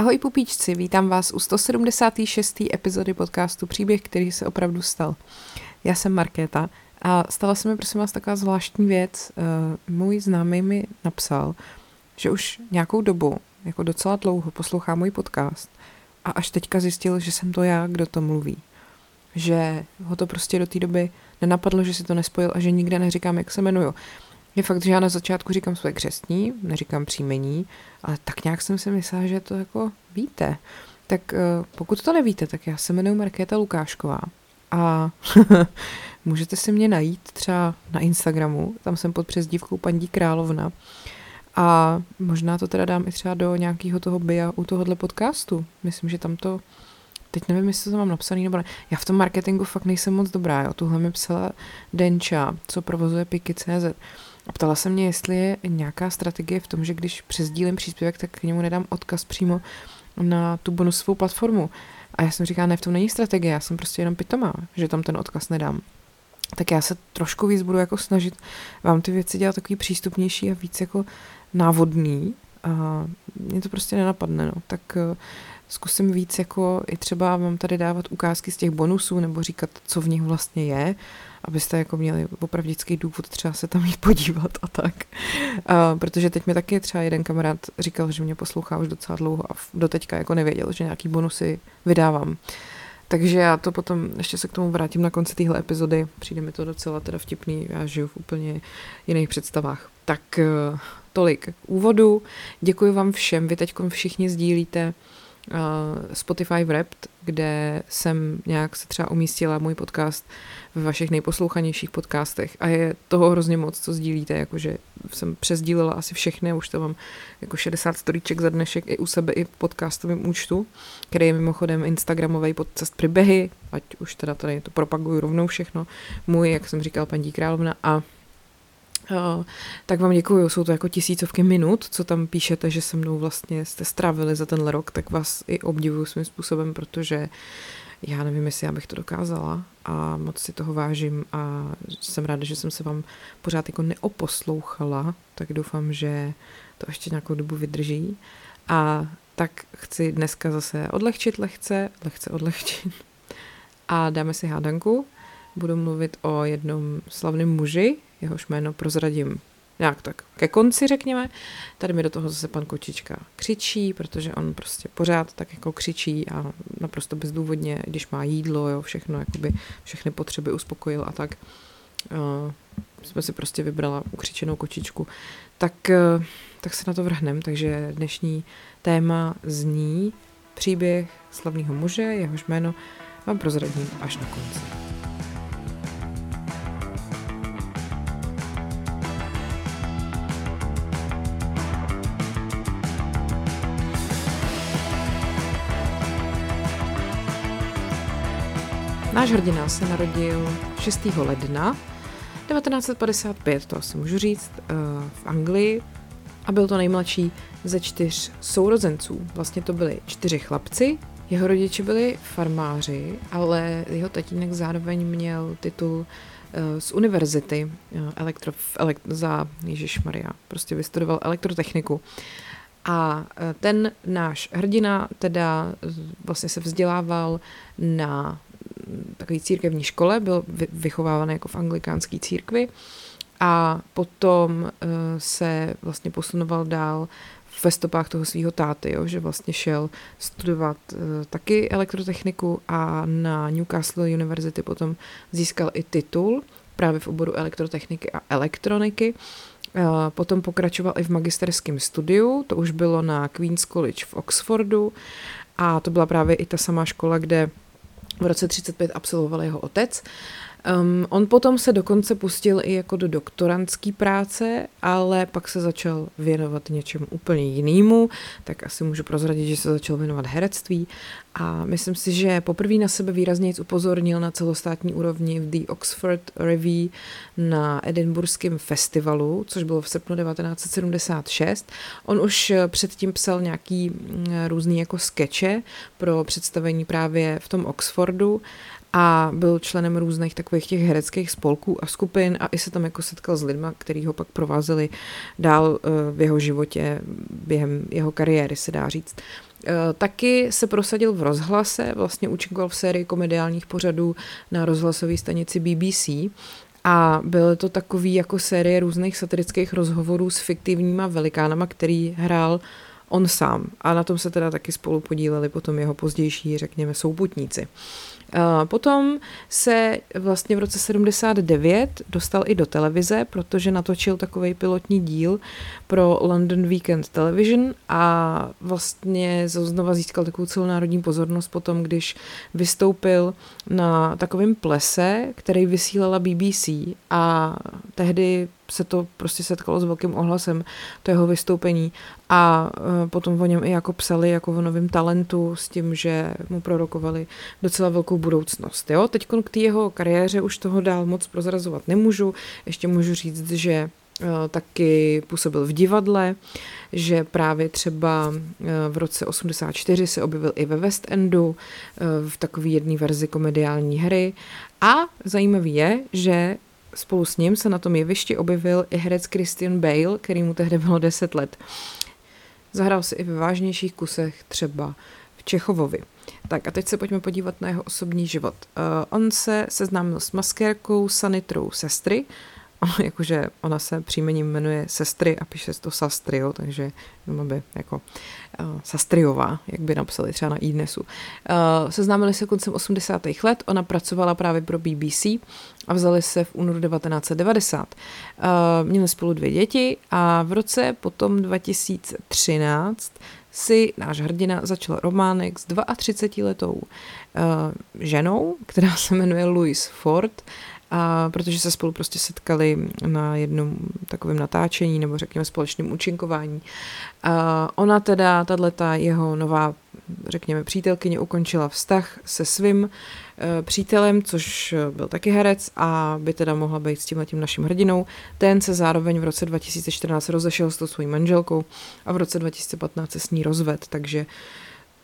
Ahoj pupíčci, vítám vás u 176. epizody podcastu Příběh, který se opravdu stal. Já jsem Markéta a stala se mi prosím vás taková zvláštní věc. Eh, můj známý mi napsal, že už nějakou dobu, jako docela dlouho, poslouchá můj podcast a až teďka zjistil, že jsem to já, kdo to mluví. Že ho to prostě do té doby nenapadlo, že si to nespojil a že nikde neříkám, jak se jmenuju. Je fakt, že já na začátku říkám své křestní, neříkám příjmení, ale tak nějak jsem si myslela, že to jako víte. Tak eh, pokud to nevíte, tak já se jmenuji Markéta Lukášková a můžete si mě najít třeba na Instagramu, tam jsem pod přezdívkou paní Královna a možná to teda dám i třeba do nějakého toho bia u tohohle podcastu. Myslím, že tam to Teď nevím, jestli to mám napsaný nebo ne. Já v tom marketingu fakt nejsem moc dobrá, jo. Tuhle mi psala Denča, co provozuje Piky.cz. A ptala se mě, jestli je nějaká strategie v tom, že když přesdílím příspěvek, tak k němu nedám odkaz přímo na tu bonusovou platformu. A já jsem říkala, ne, v tom není strategie, já jsem prostě jenom pitomá, že tam ten odkaz nedám. Tak já se trošku víc budu jako snažit vám ty věci dělat takový přístupnější a víc jako návodný. A mě to prostě nenapadne, no. Tak uh, zkusím víc jako i třeba vám tady dávat ukázky z těch bonusů nebo říkat, co v nich vlastně je abyste jako měli opravdický důvod třeba se tam jít podívat a tak. A, protože teď mi taky třeba jeden kamarád říkal, že mě poslouchá už docela dlouho a doteďka jako nevěděl, že nějaký bonusy vydávám. Takže já to potom ještě se k tomu vrátím na konci téhle epizody. Přijde mi to docela teda vtipný, já žiju v úplně jiných představách. Tak eh, tolik úvodu. Děkuji vám všem, vy teď všichni sdílíte Spotify Wrapped, kde jsem nějak se třeba umístila můj podcast ve vašich nejposlouchanějších podcastech. A je toho hrozně moc, co sdílíte, jakože jsem přezdílela asi všechny, už to mám jako 60 storíček za dnešek i u sebe, i v podcastovém účtu, který je mimochodem Instagramový podcast Příběhy, ať už teda tady to propaguju rovnou všechno, můj, jak jsem říkal, paní Královna a tak vám děkuju, jsou to jako tisícovky minut, co tam píšete, že se mnou vlastně jste strávili za tenhle rok, tak vás i obdivuju svým způsobem, protože já nevím, jestli já bych to dokázala a moc si toho vážím a jsem ráda, že jsem se vám pořád jako neoposlouchala, tak doufám, že to ještě nějakou dobu vydrží. A tak chci dneska zase odlehčit lehce, lehce odlehčit a dáme si hádanku. Budu mluvit o jednom slavném muži, jehož jméno prozradím nějak tak ke konci, řekněme. Tady mi do toho zase pan Kočička křičí, protože on prostě pořád tak jako křičí a naprosto bezdůvodně, když má jídlo, jo, všechno, jakoby všechny potřeby uspokojil a tak. Uh, jsme si prostě vybrala ukřičenou kočičku. Tak, uh, tak se na to vrhnem, takže dnešní téma zní příběh slavného muže, jehož jméno vám prozradím až na konci. Náš hrdina se narodil 6. ledna 1955, to asi můžu říct, eh, v Anglii a byl to nejmladší ze čtyř sourozenců. Vlastně to byli čtyři chlapci, jeho rodiče byli farmáři, ale jeho tatínek zároveň měl titul eh, z univerzity eh, elektro, elekt, za Ježíš Maria, prostě vystudoval elektrotechniku. A ten náš hrdina teda vlastně se vzdělával na takové církevní škole, byl vychovávaný jako v anglikánské církvi a potom uh, se vlastně posunoval dál ve stopách toho svého táty, jo, že vlastně šel studovat uh, taky elektrotechniku a na Newcastle University potom získal i titul právě v oboru elektrotechniky a elektroniky. Uh, potom pokračoval i v magisterském studiu, to už bylo na Queen's College v Oxfordu a to byla právě i ta samá škola, kde v roce 35 absolvoval jeho otec. Um, on potom se dokonce pustil i jako do doktorantské práce, ale pak se začal věnovat něčemu úplně jinému, tak asi můžu prozradit, že se začal věnovat herectví a myslím si, že poprvé na sebe výrazně upozornil na celostátní úrovni v The Oxford Review na Edinburghském festivalu, což bylo v srpnu 1976. On už předtím psal nějaký mm, různý jako skeče pro představení právě v tom Oxfordu a byl členem různých takových těch hereckých spolků a skupin a i se tam jako setkal s lidma, který ho pak provázeli dál eh, v jeho životě během jeho kariéry, se dá říct. Taky se prosadil v rozhlase, vlastně účinkoval v sérii komediálních pořadů na rozhlasové stanici BBC a bylo to takový jako série různých satirických rozhovorů s fiktivníma velikánama, který hrál on sám. A na tom se teda taky spolu podíleli potom jeho pozdější, řekněme, souputníci. Potom se vlastně v roce 79 dostal i do televize, protože natočil takový pilotní díl pro London Weekend Television a vlastně znova získal takovou celonárodní pozornost potom, když vystoupil na takovém plese, který vysílala BBC a tehdy se to prostě setkalo s velkým ohlasem, to jeho vystoupení a e, potom o něm i jako psali jako o novém talentu s tím, že mu prorokovali docela velkou budoucnost. Jo? Teď k té jeho kariéře už toho dál moc prozrazovat nemůžu, ještě můžu říct, že e, taky působil v divadle, že právě třeba e, v roce 84 se objevil i ve West Endu v takové jedné verzi komediální hry a zajímavý je, že spolu s ním se na tom jevišti objevil i herec Christian Bale, který mu tehdy bylo 10 let. Zahrál si i ve vážnějších kusech, třeba v Čechovovi. Tak a teď se pojďme podívat na jeho osobní život. Uh, on se seznámil s maskérkou Sanitrou sestry, jakože ona se příjmením jmenuje Sestry a píše se to Sastry, jo, takže jenom by jako uh, Sastriová, jak by napsali třeba na iDnesu. Uh, seznámili se koncem 80. let, ona pracovala právě pro BBC a vzali se v únoru 1990. Uh, měli spolu dvě děti a v roce potom 2013 si náš hrdina začal románek s 32-letou uh, ženou, která se jmenuje Louise Ford a protože se spolu prostě setkali na jednom takovém natáčení nebo řekněme společném účinkování. A ona teda, tato jeho nová, řekněme, přítelkyně ukončila vztah se svým e, přítelem, což byl taky herec a by teda mohla být s tímhletím naším hrdinou. Ten se zároveň v roce 2014 rozešel s tou svojí manželkou a v roce 2015 se s ní rozved, takže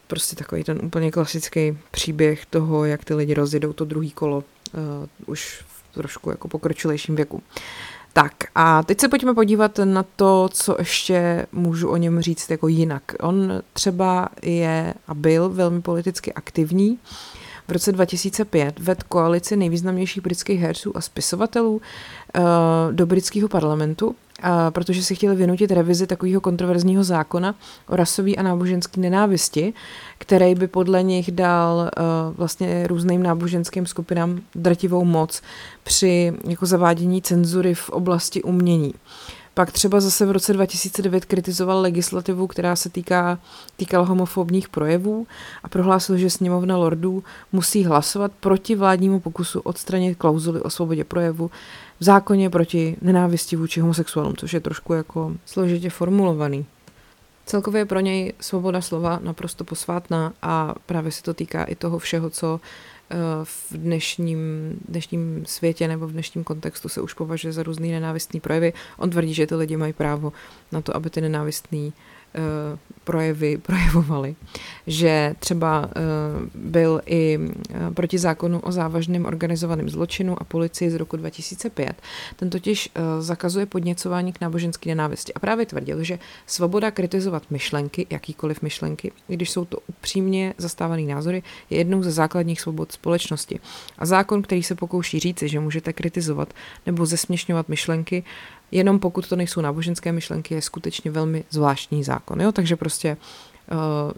prostě takový ten úplně klasický příběh toho, jak ty lidi rozjedou to druhý kolo uh, už trošku jako pokročilejším věku. Tak a teď se pojďme podívat na to, co ještě můžu o něm říct jako jinak. On třeba je a byl velmi politicky aktivní. V roce 2005 ved koalici nejvýznamnějších britských herců a spisovatelů uh, do britského parlamentu protože si chtěli vynutit revizi takového kontroverzního zákona o rasové a náboženské nenávisti, který by podle nich dal uh, vlastně různým náboženským skupinám drtivou moc při jako zavádění cenzury v oblasti umění. Pak třeba zase v roce 2009 kritizoval legislativu, která se týká, týkala homofobních projevů a prohlásil, že sněmovna lordů musí hlasovat proti vládnímu pokusu odstranit klauzuly o svobodě projevu v zákoně proti nenávisti vůči homosexuálům, což je trošku jako složitě formulovaný. Celkově je pro něj svoboda slova naprosto posvátná a právě se to týká i toho všeho, co eh, v dnešním, dnešním světě nebo v dnešním kontextu se už považuje za různý nenávistný projevy. On tvrdí, že ty lidi mají právo na to, aby ty nenávistný projevy projevovali. Že třeba eh, byl i eh, proti zákonu o závažném organizovaném zločinu a policii z roku 2005. Ten totiž zakazuje podněcování k náboženské nenávisti a právě tvrdil, že svoboda kritizovat myšlenky, jakýkoliv myšlenky, když jsou to upřímně zastávané názory, je jednou ze základních svobod společnosti. A zákon, který se pokouší říci, že můžete kritizovat nebo zesměšňovat myšlenky, jenom pokud to nejsou náboženské myšlenky, je skutečně velmi zvláštní zákon. Jo? Takže prostě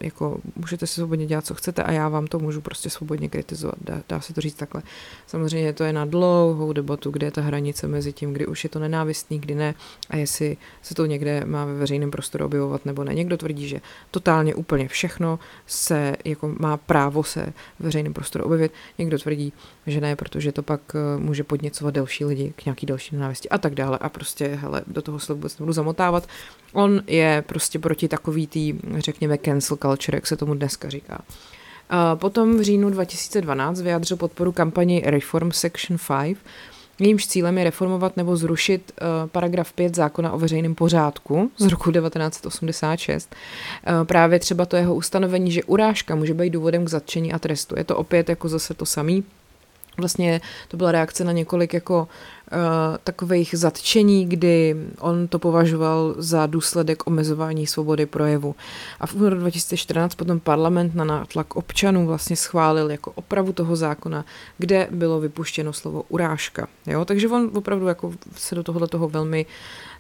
jako můžete si svobodně dělat, co chcete a já vám to můžu prostě svobodně kritizovat. Dá, dá se to říct takhle. Samozřejmě to je na dlouhou debatu, kde je ta hranice mezi tím, kdy už je to nenávistný, kdy ne a jestli se to někde má ve veřejném prostoru objevovat nebo ne. Někdo tvrdí, že totálně úplně všechno se jako má právo se v veřejném prostoru objevit. Někdo tvrdí, že ne, protože to pak uh, může podněcovat další lidi k nějaký další nenávisti a tak dále. A prostě, hele, do toho se vůbec nebudu zamotávat. On je prostě proti takový tý, řekněme, cancel culture, jak se tomu dneska říká. Potom v říjnu 2012 vyjádřil podporu kampani Reform Section 5, Jejímž cílem je reformovat nebo zrušit uh, paragraf 5 zákona o veřejném pořádku z roku 1986. Uh, právě třeba to jeho ustanovení, že urážka může být důvodem k zatčení a trestu. Je to opět jako zase to samý. Vlastně to byla reakce na několik jako takových zatčení, kdy on to považoval za důsledek omezování svobody projevu. A v únoru 2014 potom parlament na nátlak občanů vlastně schválil jako opravu toho zákona, kde bylo vypuštěno slovo urážka. Jo? Takže on opravdu jako se do tohohle toho velmi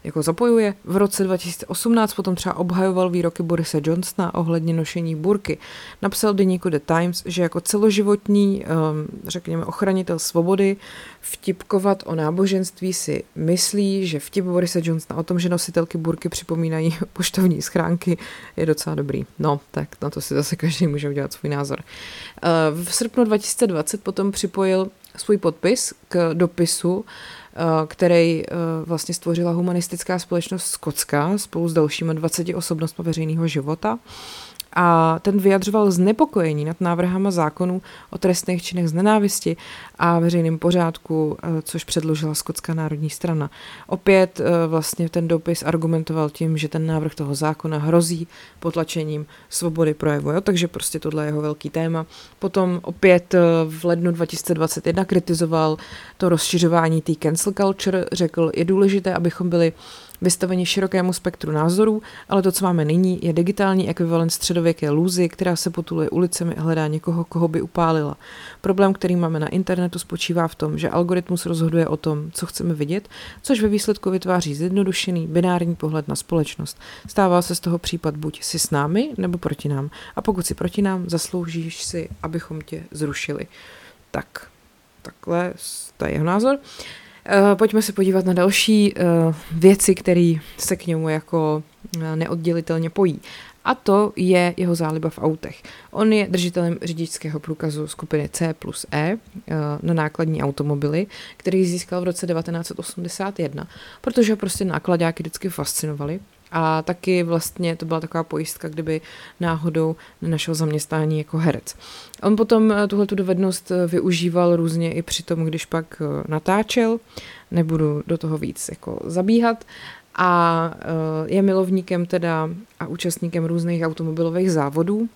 jako zapojuje. V roce 2018 potom třeba obhajoval výroky Borise Johnsona ohledně nošení burky. Napsal deníku The Times, že jako celoživotní, um, řekněme, ochranitel svobody vtipkovat o náboženství si myslí, že vtip Borise Johnsona o tom, že nositelky burky připomínají poštovní schránky, je docela dobrý. No, tak na to si zase každý může udělat svůj názor. Uh, v srpnu 2020 potom připojil svůj podpis k dopisu který eh, vlastně stvořila humanistická společnost Skotska spolu s dalšími 20 osobnostmi veřejného života. A ten vyjadřoval znepokojení nad návrhama zákonů o trestných činech z nenávisti a veřejném pořádku, eh, což předložila Skotská národní strana. Opět eh, vlastně ten dopis argumentoval tím, že ten návrh toho zákona hrozí potlačením svobody projevu, jo? takže prostě tohle je jeho velký téma. Potom opět eh, v lednu 2021 kritizoval to rozšiřování té cancel culture, řekl, je důležité, abychom byli vystaveni širokému spektru názorů, ale to, co máme nyní, je digitální ekvivalent středověké lůzy, která se potuluje ulicemi a hledá někoho, koho by upálila. Problém, který máme na internetu, spočívá v tom, že algoritmus rozhoduje o tom, co chceme vidět, což ve výsledku vytváří zjednodušený binární pohled na společnost. Stává se z toho případ buď si s námi, nebo proti nám. A pokud si proti nám, zasloužíš si, abychom tě zrušili. Tak, takhle, to je jeho názor. Eh, pojďme se podívat na další uh, věci, které se k němu jako uh, neoddělitelně pojí. A to je jeho záliba v autech. On je držitelem řidičského průkazu skupiny C plus E na nákladní automobily, který získal v roce 1981, protože prostě nákladáky vždycky fascinovaly a taky vlastně to byla taková pojistka, kdyby náhodou nenašel zaměstnání jako herec. On potom eh, tuhle dovednost eh, využíval různě i při tom, když pak eh, natáčel, nebudu do toho víc jako zabíhat, a je milovníkem teda a účastníkem různých automobilových závodů.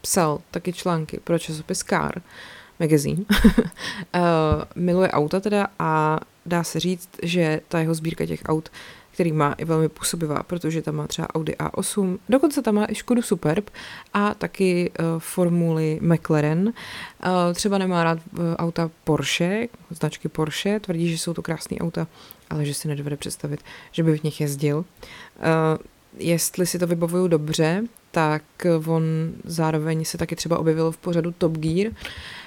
Psal taky články pro časopis Car magazine. Miluje auta teda a dá se říct, že ta jeho sbírka těch aut který má i velmi působivá, protože tam má třeba Audi A8, dokonce tam má i Škodu Superb a taky uh, formuli McLaren. Uh, třeba nemá rád uh, auta Porsche, značky Porsche, tvrdí, že jsou to krásné auta, ale že si nedovede představit, že by v nich jezdil. Uh, jestli si to vybavuju dobře, tak on zároveň se taky třeba objevil v pořadu Top Gear, Eh,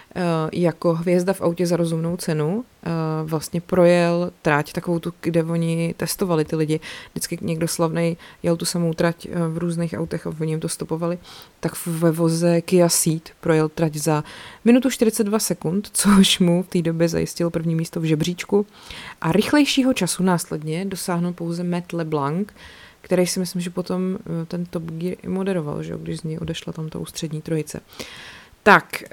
jako hvězda v autě za rozumnou cenu eh, vlastně projel tráť takovou tu, kde oni testovali ty lidi. Vždycky někdo slavný jel tu samou trať eh, v různých autech a oni jim to stopovali. Tak ve voze Kia Ceed projel trať za minutu 42 sekund, což mu v té době zajistil první místo v žebříčku. A rychlejšího času následně dosáhnul pouze Matt LeBlanc, který si myslím, že potom ten Top Gear moderoval, že když z něj odešla tam ta ústřední trojice. Tak,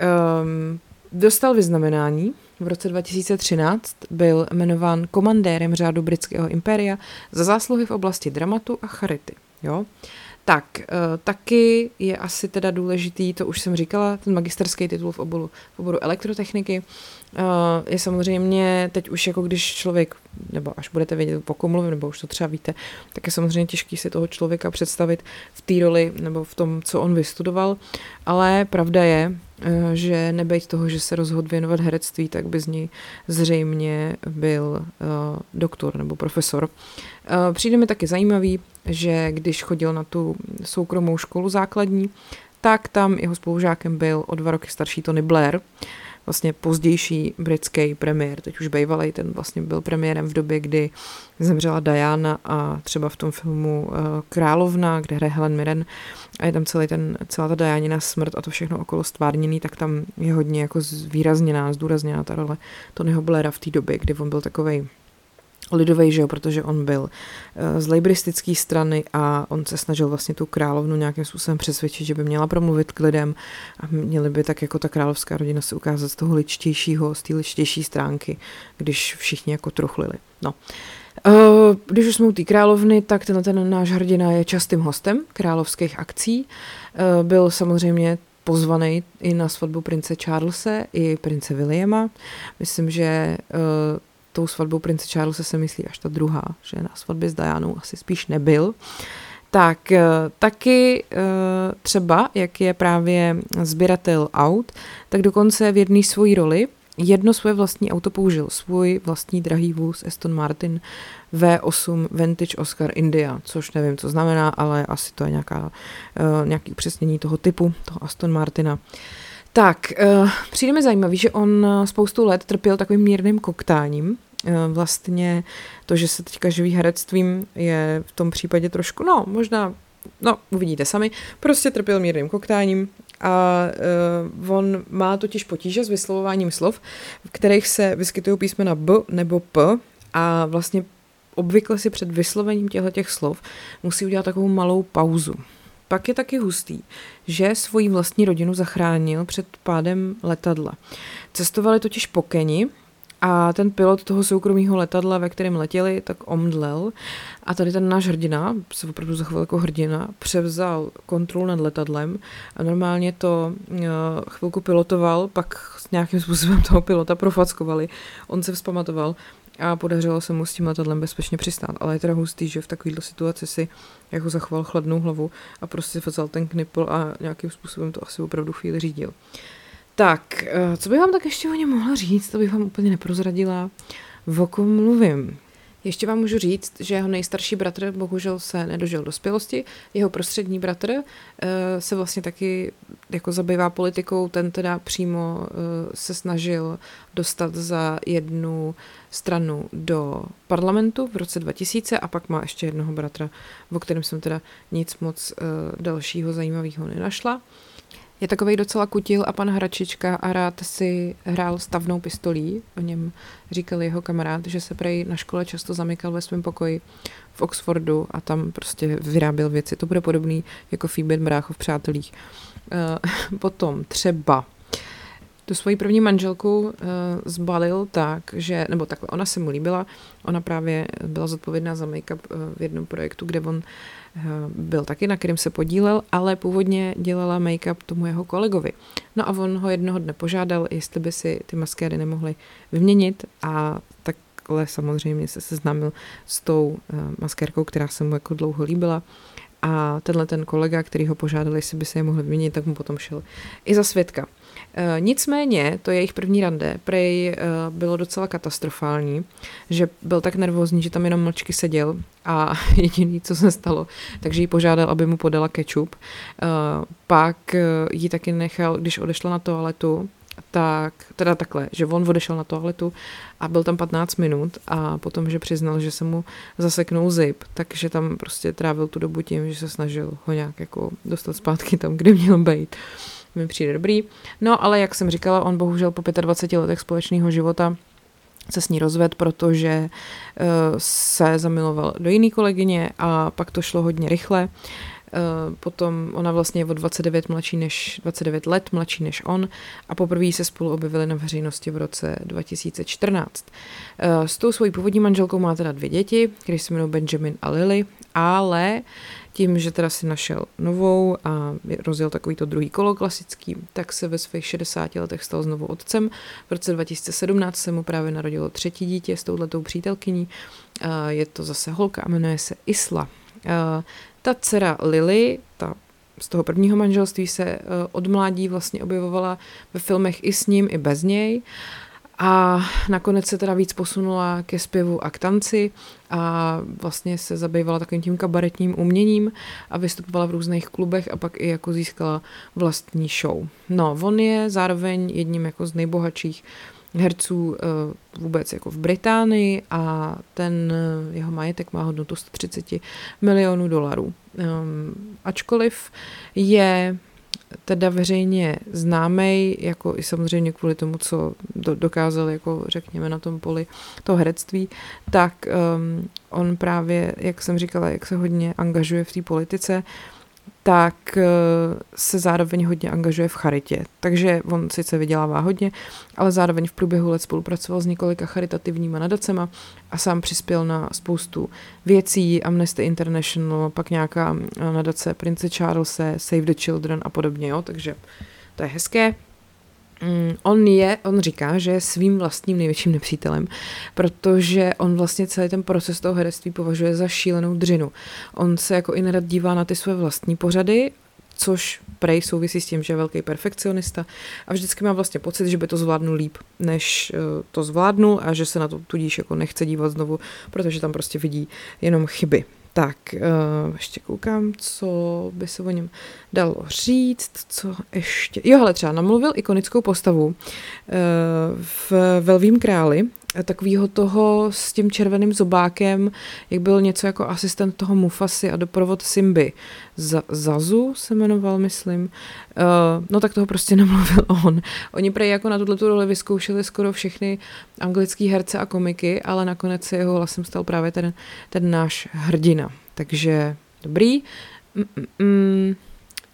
um, Dostal vyznamenání. V roce 2013 byl jmenován komandérem řádu britského impéria za zásluhy v oblasti dramatu a charity. Jo? Tak, uh, taky je asi teda důležitý, to už jsem říkala, ten magisterský titul v oboru, v oboru elektrotechniky. Uh, je samozřejmě teď už jako když člověk, nebo až budete vědět, po kom mluvím, nebo už to třeba víte, tak je samozřejmě těžký si toho člověka představit v té roli nebo v tom, co on vystudoval, ale pravda je, Eh, že nebejt toho, že se rozhodl věnovat herectví, tak by z něj zřejmě byl uh, doktor nebo profesor. Uh, přijde mi taky zajímavý, že když chodil na tu soukromou školu základní, tak tam jeho spolužákem byl o dva roky starší Tony Blair, vlastně pozdější britský premiér, teď už bývalý, ten vlastně byl premiérem v době, kdy zemřela Diana a třeba v tom filmu uh, Královna, kde hraje Helen Mirren. A je tam celý ten, celá ta Dianina smrt a to všechno okolo stvárněný, tak tam je hodně jako zvýrazněná, zdůrazněná ta role Tonyho Blaira v té době, kdy on byl takovej lidovej, že jo, protože on byl uh, z lejbristické strany a on se snažil vlastně tu královnu nějakým způsobem přesvědčit, že by měla promluvit k lidem a měli by tak jako ta královská rodina se ukázat z toho ličtějšího, z té ličtější stránky, když všichni jako truchlili. No. Uh, když už jsme u té královny, tak tenhle ten náš hrdina je častým hostem královských akcí. Uh, byl samozřejmě pozvaný i na svatbu prince Charlesa i prince Williama. Myslím, že tou svatbou prince Charlesa se myslí až ta druhá, že na svatbě s Dianou asi spíš nebyl. Tak eh, taky eh, třeba, jak je právě sběratel aut, tak dokonce v jedné svojí roli jedno svoje vlastní auto použil, svůj vlastní drahý vůz Aston Martin V8 Vantage Oscar India, což nevím, co znamená, ale asi to je nějaká, uh, nějaký upřesnění toho typu, toho Aston Martina. Tak, uh, přijde mi zajímavý, že on spoustu let trpěl takovým mírným koktáním, vlastně to, že se teďka živí herectvím, je v tom případě trošku, no, možná, no, uvidíte sami, prostě trpěl mírným koktáním a uh, on má totiž potíže s vyslovováním slov, v kterých se vyskytují písmena B nebo P a vlastně obvykle si před vyslovením těchto těch slov musí udělat takovou malou pauzu. Pak je taky hustý, že svoji vlastní rodinu zachránil před pádem letadla. Cestovali totiž po Keni, a ten pilot toho soukromého letadla, ve kterém letěli, tak omdlel. A tady ten náš hrdina, se opravdu zachoval jako hrdina, převzal kontrolu nad letadlem a normálně to uh, chvilku pilotoval, pak s nějakým způsobem toho pilota profackovali. On se vzpamatoval a podařilo se mu s tím letadlem bezpečně přistát. Ale je teda hustý, že v takovéto situaci si jako zachoval chladnou hlavu a prostě vzal ten knipl a nějakým způsobem to asi opravdu chvíli řídil. Tak, eh, co bych vám tak ještě o něm mohla říct, to bych vám úplně neprozradila. O kom mluvím? Ještě vám můžu říct, že jeho nejstarší bratr bohužel se nedožil dospělosti. Jeho prostřední bratr uh, se vlastně taky jako zabývá politikou, ten teda přímo uh, se snažil dostat za jednu stranu do parlamentu v roce 2000 a pak má ještě jednoho bratra, o kterém jsem teda nic moc uh, dalšího zajímavého nenašla. Je takový docela kutil a pan Hračička a rád si hrál stavnou pistolí. O něm říkal jeho kamarád, že se prej na škole často zamykal ve svém pokoji v Oxfordu a tam prostě vyráběl věci. To bude podobný jako Phoebe Brácho v Přátelích. Uh, potom třeba tu svoji první manželku uh, zbalil tak, že, nebo takhle, ona se mu líbila, ona právě byla zodpovědná za make-up uh, v jednom projektu, kde on uh, byl taky, na kterým se podílel, ale původně dělala make-up tomu jeho kolegovi. No a on ho jednoho dne požádal, jestli by si ty maskéry nemohly vyměnit a takhle samozřejmě se seznámil s tou uh, maskérkou, která se mu jako dlouho líbila a tenhle ten kolega, který ho požádal, jestli by se je mohl vyměnit, tak mu potom šel i za svědka. E, nicméně, to jejich první rande, prej e, bylo docela katastrofální, že byl tak nervózní, že tam jenom mlčky seděl a jediný, co se stalo, takže ji požádal, aby mu podala kečup. E, pak ji taky nechal, když odešla na toaletu, tak, teda takhle, že on odešel na toaletu a byl tam 15 minut a potom, že přiznal, že se mu zaseknul zip, takže tam prostě trávil tu dobu tím, že se snažil ho nějak jako dostat zpátky tam, kde měl být. Mi přijde dobrý. No, ale jak jsem říkala, on bohužel po 25 letech společného života se s ní rozved, protože uh, se zamiloval do jiné kolegyně a pak to šlo hodně rychle. Eh, potom ona vlastně je o 29, mladší než, 29 let mladší než on a poprvé se spolu objevili na veřejnosti v roce 2014. Eh, s tou svojí původní manželkou má teda dvě děti, které se jmenují Benjamin a Lily, ale tím, že teda si našel novou a rozjel takový to druhý kolo klasický, tak se ve svých 60 letech stal znovu otcem. V roce 2017 se mu právě narodilo třetí dítě s touhletou přítelkyní. Eh, je to zase holka a jmenuje se Isla. Ta dcera Lily, ta z toho prvního manželství se eh, od mládí vlastně objevovala ve filmech i s ním, i bez něj. A nakonec se teda víc posunula ke zpěvu a k tanci a vlastně se zabývala takovým tím kabaretním uměním a vystupovala v různých klubech a pak i jako získala vlastní show. No, on je zároveň jedním jako z nejbohatších herců eh, vůbec jako v Británii a ten eh, jeho majetek má hodnotu 130 milionů dolarů. Um, ačkoliv je teda veřejně známý, jako i samozřejmě kvůli tomu, co do, dokázal, jako řekněme, na tom poli toho herectví, tak um, on právě, jak jsem říkala, jak se hodně angažuje v té politice, tak eh, se zároveň hodně angažuje v charitě. Takže on sice vydělává hodně, ale zároveň v průběhu let spolupracoval s několika charitativníma nadacema a sám přispěl na spoustu věcí, Amnesty International, pak nějaká eh, nadace Prince Charlesa, Save the Children a podobně, jo, takže to je hezké. Mm, on je, on říká, že je svým vlastním největším nepřítelem, protože on vlastně celý ten proces toho herectví považuje za šílenou dřinu. On se jako i nerad dívá na ty své vlastní pořady, což prej souvisí s tím, že je velký perfekcionista a vždycky má vlastně pocit, že by to zvládnul líp, než uh, to zvládnul a že se na to tudíž jako nechce dívat znovu, protože tam prostě vidí jenom chyby. Tak, uh, ještě koukám, co by se o něm dalo říct, co ještě... Jo, hele, třeba namluvil ikonickou postavu uh, v Velvým králi, takového toho s tím červeným zobákem, jak byl něco jako asistent toho Mufasy a doprovod Simby. Z- Zazu se jmenoval, myslím. Uh, no tak toho prostě nemluvil on. Oni prej jako na tuto roli vyzkoušeli skoro všechny anglický herce a komiky, ale nakonec se jeho hlasem stal právě ten, ten náš hrdina. Takže dobrý. Mm-mm.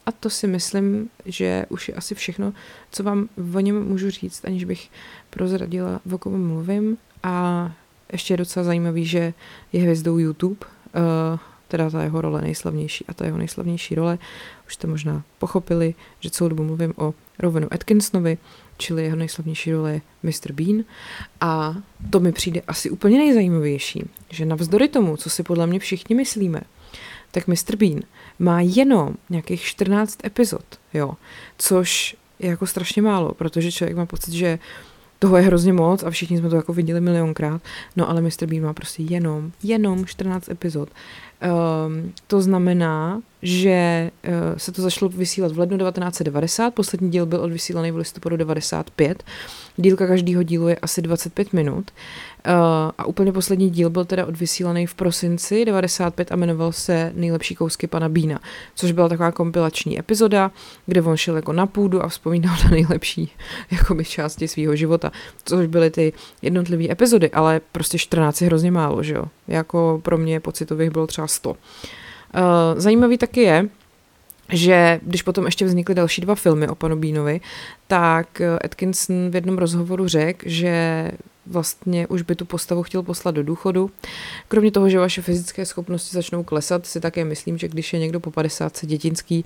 A to si myslím, že už je asi všechno, co vám o něm můžu říct, aniž bych prozradila, o kom mluvím. A ještě je docela zajímavý, že je hvězdou YouTube, uh, teda ta jeho role nejslavnější a ta jeho nejslavnější role, už jste možná pochopili, že celou dobu mluvím o Rovenu Atkinsonovi, čili jeho nejslavnější role je Mr. Bean. A to mi přijde asi úplně nejzajímavější, že navzdory tomu, co si podle mě všichni myslíme, tak Mr. Bean má jenom nějakých 14 epizod, jo, což je jako strašně málo, protože člověk má pocit, že toho je hrozně moc a všichni jsme to jako viděli milionkrát, no ale Mr. Bean má prostě jenom, jenom 14 epizod. Um, to znamená, že uh, se to začalo vysílat v lednu 1990, poslední díl byl odvysílaný v listopadu 95, dílka každého dílu je asi 25 minut uh, a úplně poslední díl byl teda odvysílaný v prosinci 95 a jmenoval se Nejlepší kousky pana Bína, což byla taková kompilační epizoda, kde on šel jako na půdu a vzpomínal na nejlepší jakoby, části svého života, což byly ty jednotlivé epizody, ale prostě 14 je hrozně málo, že jo? Jako pro mě pocitových bylo třeba 100. Uh, zajímavý taky je, že když potom ještě vznikly další dva filmy o panu Bínovi, tak Atkinson v jednom rozhovoru řekl, že vlastně už by tu postavu chtěl poslat do důchodu. Kromě toho, že vaše fyzické schopnosti začnou klesat, si také myslím, že když je někdo po 50 dětinský,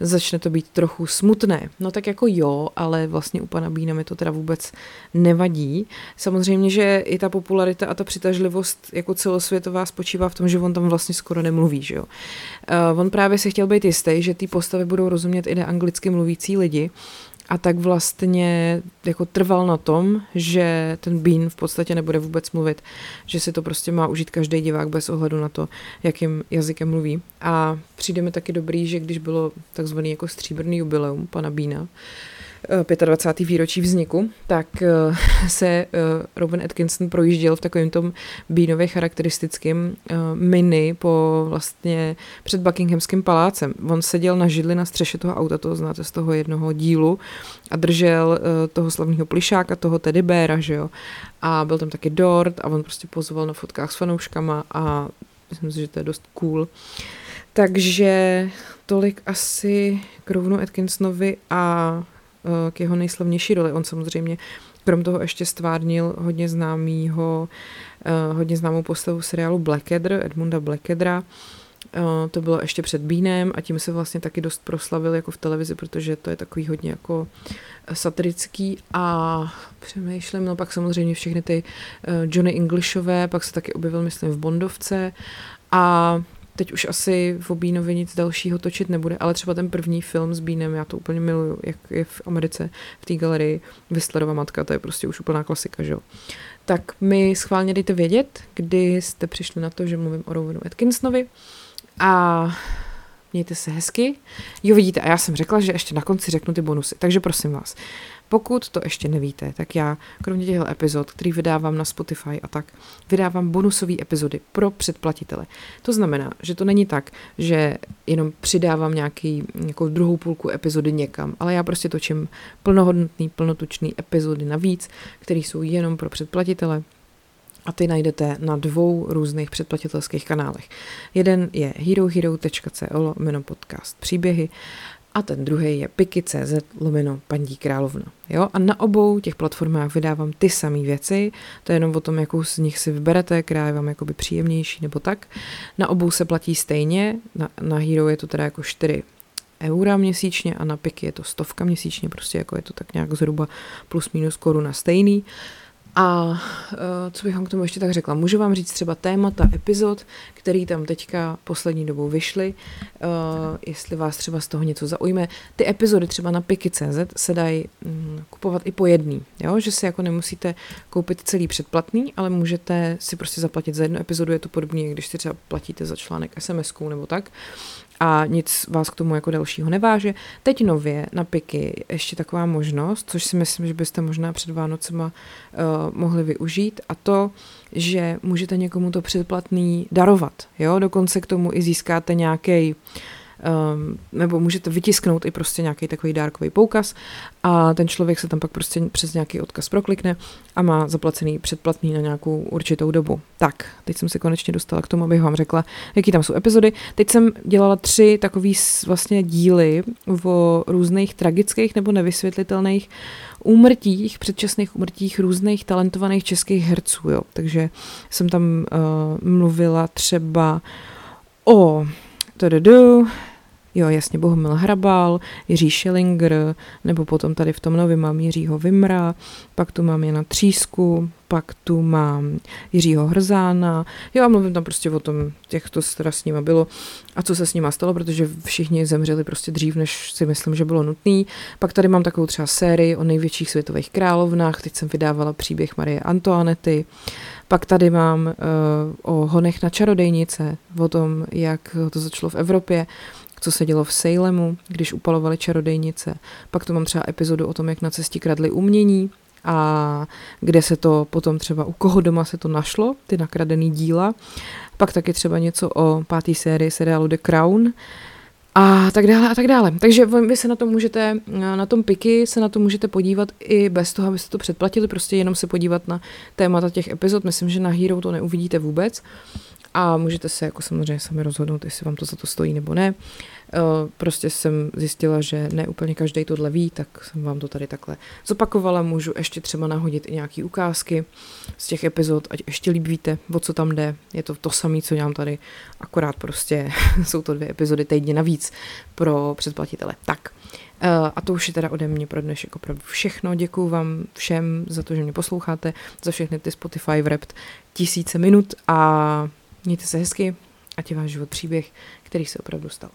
začne to být trochu smutné. No tak jako jo, ale vlastně u pana Bína mi to teda vůbec nevadí. Samozřejmě, že i ta popularita a ta přitažlivost jako celosvětová spočívá v tom, že on tam vlastně skoro nemluví, že jo. Uh, on právě se chtěl být jistý, že ty postavy budou rozumět i neanglicky mluvící lidi, a tak vlastně jako trval na tom, že ten Bean v podstatě nebude vůbec mluvit, že si to prostě má užít každý divák bez ohledu na to, jakým jazykem mluví. A přijde mi taky dobrý, že když bylo takzvaný jako stříbrný jubileum pana Bína, 25. výročí vzniku, tak eh, se eh, Robin Atkinson projížděl v takovém tom Beanově charakteristickém eh, mini po vlastně před Buckinghamským palácem. On seděl na židli na střeše toho auta, to znáte z toho jednoho dílu, a držel toho slavného plišáka, toho Teddy Beara, že jo. A byl tam taky Dort a on prostě pozoval na fotkách s fanouškama a myslím si, že to je dost cool. Takže tolik asi k Rovnu Atkinsonovi a k jeho nejslavnější roli. On samozřejmě krom toho ještě stvárnil hodně známýho, eh, hodně známou postavu seriálu Blackadder, Edmunda Blackadra. Eh, to bylo ještě před Bínem a tím se vlastně taky dost proslavil jako v televizi, protože to je takový hodně jako satirický a přemýšlím, no pak samozřejmě všechny ty Johnny Englishové, pak se taky objevil, myslím, v Bondovce a teď už asi v Bínovi nic dalšího točit nebude, ale třeba ten první film s Bínem, já to úplně miluju, jak je v Americe v té galerii Whistlerova matka, to je prostě už úplná klasika, že jo. Tak mi schválně dejte vědět, kdy jste přišli na to, že mluvím o Rowenu Atkinsonovi a mějte se hezky. Jo, vidíte, a já jsem řekla, že ještě na konci řeknu ty bonusy, takže prosím vás, pokud to ještě nevíte, tak já kromě těchto epizod, který vydávám na Spotify a tak, vydávám bonusové epizody pro předplatitele. To znamená, že to není tak, že jenom přidávám nějaký, nějakou druhou půlku epizody někam, ale já prostě točím plnohodnotný, plnotučný epizody navíc, které jsou jenom pro předplatitele, a ty najdete na dvou různých předplatitelských kanálech. Jeden je herohero.co podcast příběhy a ten druhý je piky.cz lomeno paní královna. Jo? A na obou těch platformách vydávám ty samé věci, to je jenom o tom, jakou z nich si vyberete, která je vám jakoby příjemnější nebo tak. Na obou se platí stejně, na, na Hero je to teda jako 4 eura měsíčně a na PIK je to stovka měsíčně, prostě jako je to tak nějak zhruba plus minus koruna stejný. Uh, a uh, co bych vám k tomu ještě tak řekla? Můžu vám říct třeba témata epizod, který tam teďka poslední dobou vyšly, uh, jestli vás třeba z toho něco zaujme. Ty epizody třeba na Piki.cz se dají um, kupovat i po jedný, jo? že si jako nemusíte koupit celý předplatný, ale můžete si prostě zaplatit za jednu epizodu, je to podobně, když si třeba platíte za článek sms nebo tak a nic vás k tomu jako dalšího neváže. Teď nově na Piky ještě taková možnost, což si myslím, že byste možná před Vánocema uh, mohli využít a to, že můžete někomu to předplatný darovat, jo, dokonce k tomu i získáte nějaký um, nebo můžete vytisknout i prostě nějaký takový dárkový poukaz a ten člověk se tam pak prostě přes nějaký odkaz proklikne a má zaplacený předplatný na nějakou určitou dobu. Tak, teď jsem se konečně dostala k tomu, abych vám řekla, jaký tam jsou epizody. Teď jsem dělala tři takový vlastně díly o různých tragických nebo nevysvětlitelných úmrtích, předčasných úmrtích různých talentovaných českých herců, jo. Takže jsem tam uh, mluvila třeba o Tududu, Jo, jasně, Bohumil Hrabal, Jiří Schillinger, nebo potom tady v tom novém mám Jiřího Vimra, pak tu mám Jana Třísku, pak tu mám Jiřího Hrzána, jo a mluvím tam prostě o tom, jak to teda s nima bylo a co se s nima stalo, protože všichni zemřeli prostě dřív, než si myslím, že bylo nutný. Pak tady mám takovou třeba sérii o největších světových královnách, teď jsem vydávala příběh Marie Antoanety, pak tady mám uh, o honech na čarodejnice, o tom, jak to začalo v Evropě, co se dělo v Salemu, když upalovali čarodejnice. Pak tu mám třeba epizodu o tom, jak na cestě kradli umění a kde se to potom třeba, u koho doma se to našlo, ty nakradený díla. Pak taky třeba něco o páté sérii seriálu The Crown, a tak dále a tak dále. Takže vy se na to můžete, na tom piky se na to můžete podívat i bez toho, abyste to předplatili, prostě jenom se podívat na témata těch epizod. Myslím, že na Hero to neuvidíte vůbec a můžete se jako samozřejmě sami rozhodnout, jestli vám to za to stojí nebo ne. Eh, prostě jsem zjistila, že ne úplně každý tohle ví, tak jsem vám to tady takhle zopakovala. Můžu ještě třeba nahodit i nějaký ukázky z těch epizod, ať ještě líp víte, o co tam jde. Je to to samé, co dělám tady, akorát prostě jsou to dvě epizody týdně navíc pro předplatitele. Tak, eh, a to už je teda ode mě pro dnešek opravdu všechno. Děkuju vám všem za to, že mě posloucháte, za všechny ty Spotify Wrapped tisíce minut a Mějte se hezky, ať je váš život příběh, který se opravdu stal.